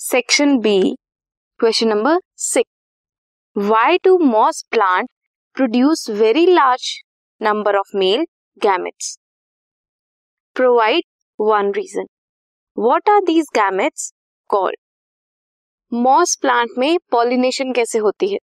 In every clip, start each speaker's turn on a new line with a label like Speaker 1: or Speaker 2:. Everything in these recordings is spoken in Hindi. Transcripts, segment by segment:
Speaker 1: Section B question number six why do moss plant produce very large number of male gametes provide one reason what are these gametes called moss plant में पॉलिनेशन कैसे होती है?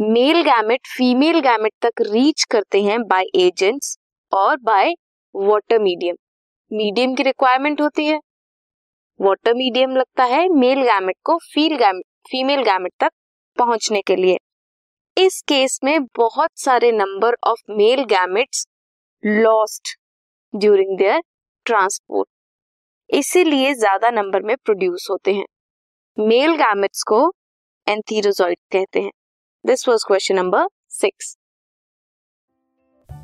Speaker 1: मेल गैमेट फीमेल गैमेट तक रीच करते हैं बाय एजेंट्स और बाय वाटर मीडियम मीडियम की रिक्वायरमेंट होती है. वाटर मीडियम लगता है मेल गैमेट को फील गैमेट, फीमेल गैमेट तक पहुँचने के लिए। इस केस में बहुत सारे number of male gametes lost during their transport इसीलिए ज़्यादा नंबर में प्रोड्यूस होते हैं। मेल गैमेट्स को एंथीरोजॉइड कहते हैं। This was question number six